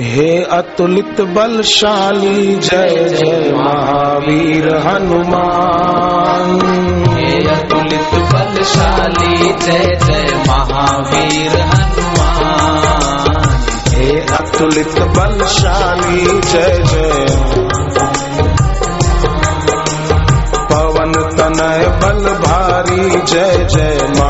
हे अतुलित बलशाली जय जय महावीर हनुमान। हे अतुलित बलशाली जय जय महावीर हनुमान। हे अतुलित बलशाली जय जय पवन तनय बल भारी जय जय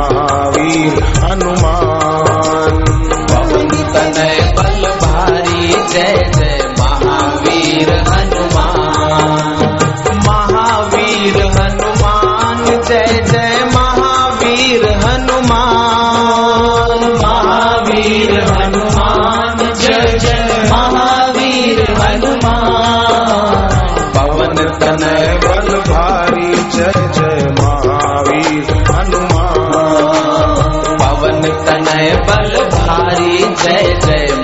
भारी जय जय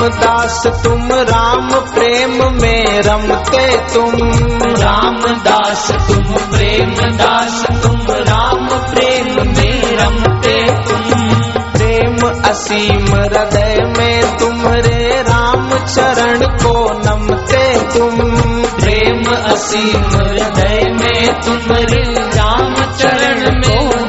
प्रेम दास तुम राम प्रेम में रमते तुम। रामदास, तुम प्रेम दास, तुम राम प्रेम में रमते तुम। प्रेम असीम हृदय में तुम्हारे राम चरण को नमते तुम। प्रेम असीम हृदय में तुम्हारे राम चरण में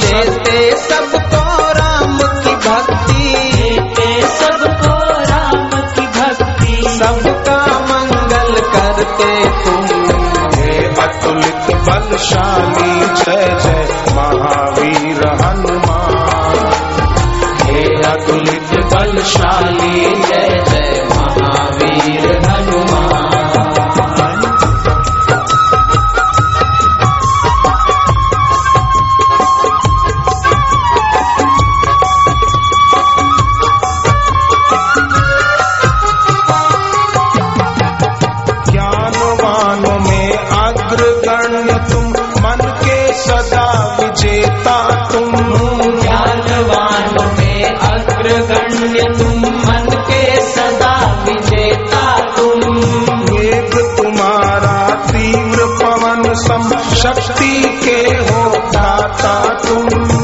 देते सबको राम की भक्ति। देते सबको राम की भक्ति। सबका मंगल करते तुम। हे अतुलित बलशाली जय जय महावीर हनुमान। हे अतुलित बलशाली अग्रगण्य तुम मन के सदा विजेता तुम। ज्ञानवान में अग्रगण्य तुम मन के सदा विजेता तुम। वेद तुम्हारा तीव्र पवन सम शक्ति के हो दाता तुम।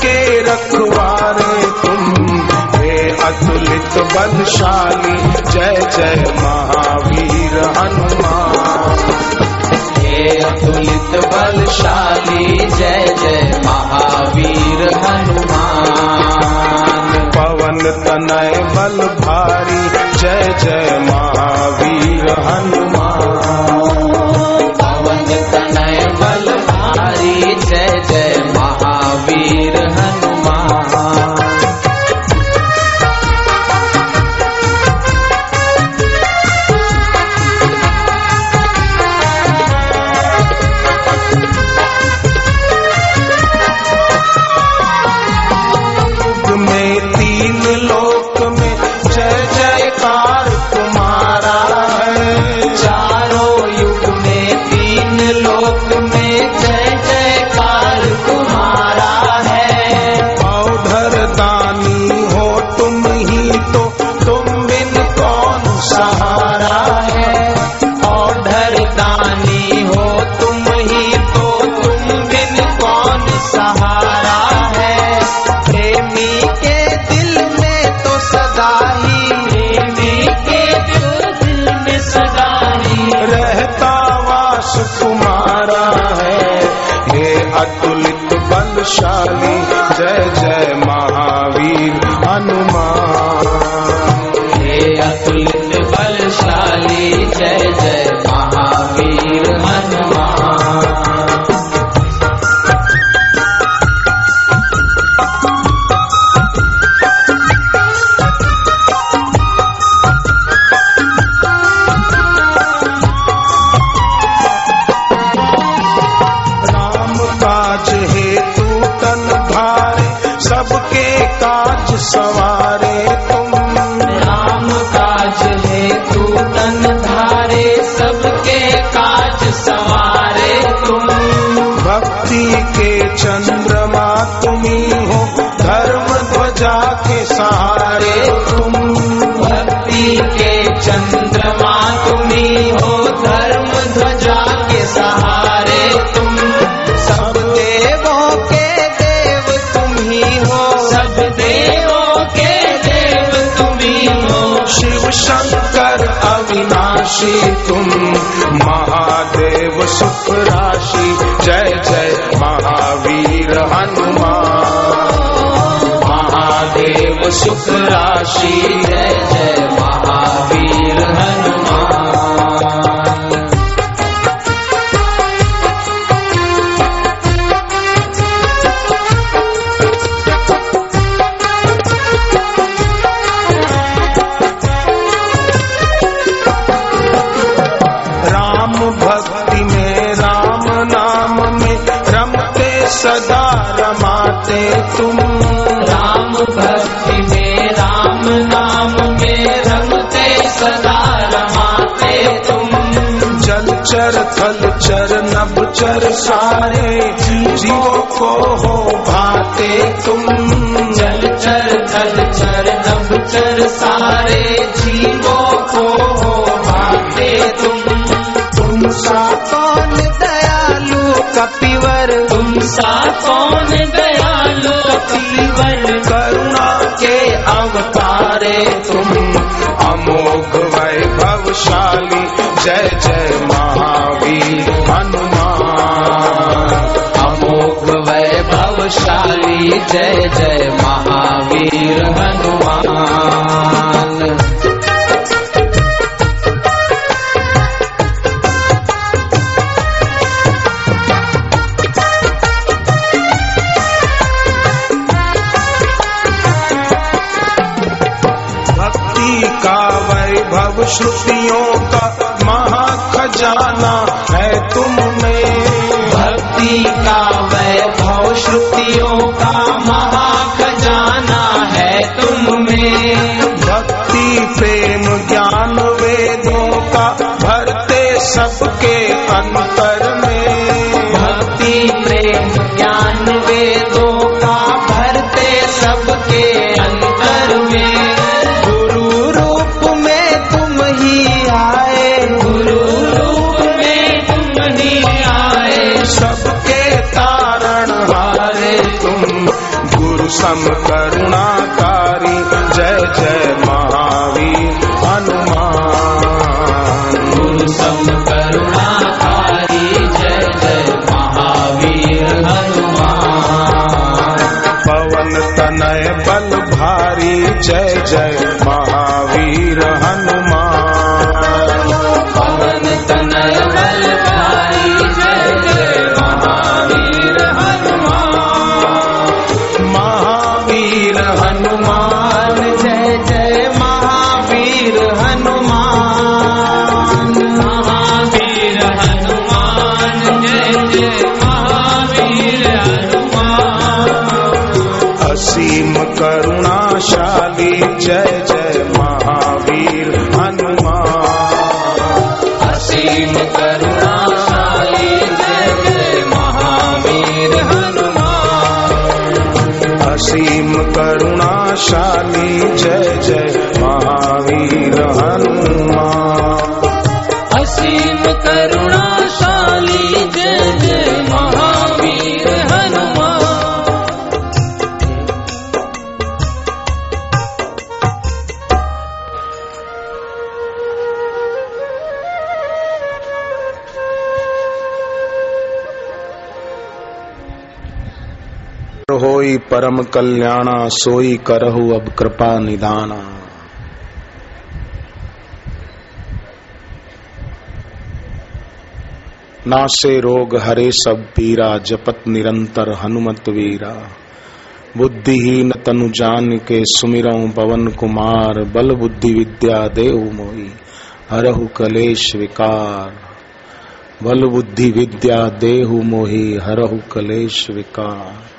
के रखवारे तुम। हे अतुलित बलशाली जय जय महावीर हनुमान। हे अतुलित बलशाली जय जय महावीर हनुमान। पवन तनय बल भारी जय जय महावीर हनुमान। बलशाली सवारे तुम। राम काज है तू तन धारे सबके काज सवारे तुम। भक्ति के चंद्रमा तुम्ही हो धर्म ध्वजा के सहारे। अविनाशी तुम महादेव सुख राशि। जय जय महावीर हनुमान। महादेव सुख राशि। जय जय सदा रमाते तुम। राम भक्ति में राम नाम में रमते सदा रमाते तुम। जलचर थलचर नभचर सारे जीवों को हो भाते तुम। जलचर थलचर नभचर सारे जीवों श्रुतियों का महा खजाना है तुम में भक्ति का वैभव श्रुतियों हमका असीम करुणाशाली जय जय महावीर हनुमान। असीम करुणाशाली जय जय महावीर हनुमान। असीम करुणाशाली जय जय होई परम कल्याणा, सोई करहु अब कृपा निदाना। नासे रोग हरे सब पीरा, जपत निरंतर हनुमत वीरा। बुद्धिहीन तनु जान के सुमिरऊ पवन कुमार, बल बुद्धि विद्या देव मोई, हरहु कलेश विकार। बल बुद्धि विद्या देहु मोहि, हरहु कलेश विकार।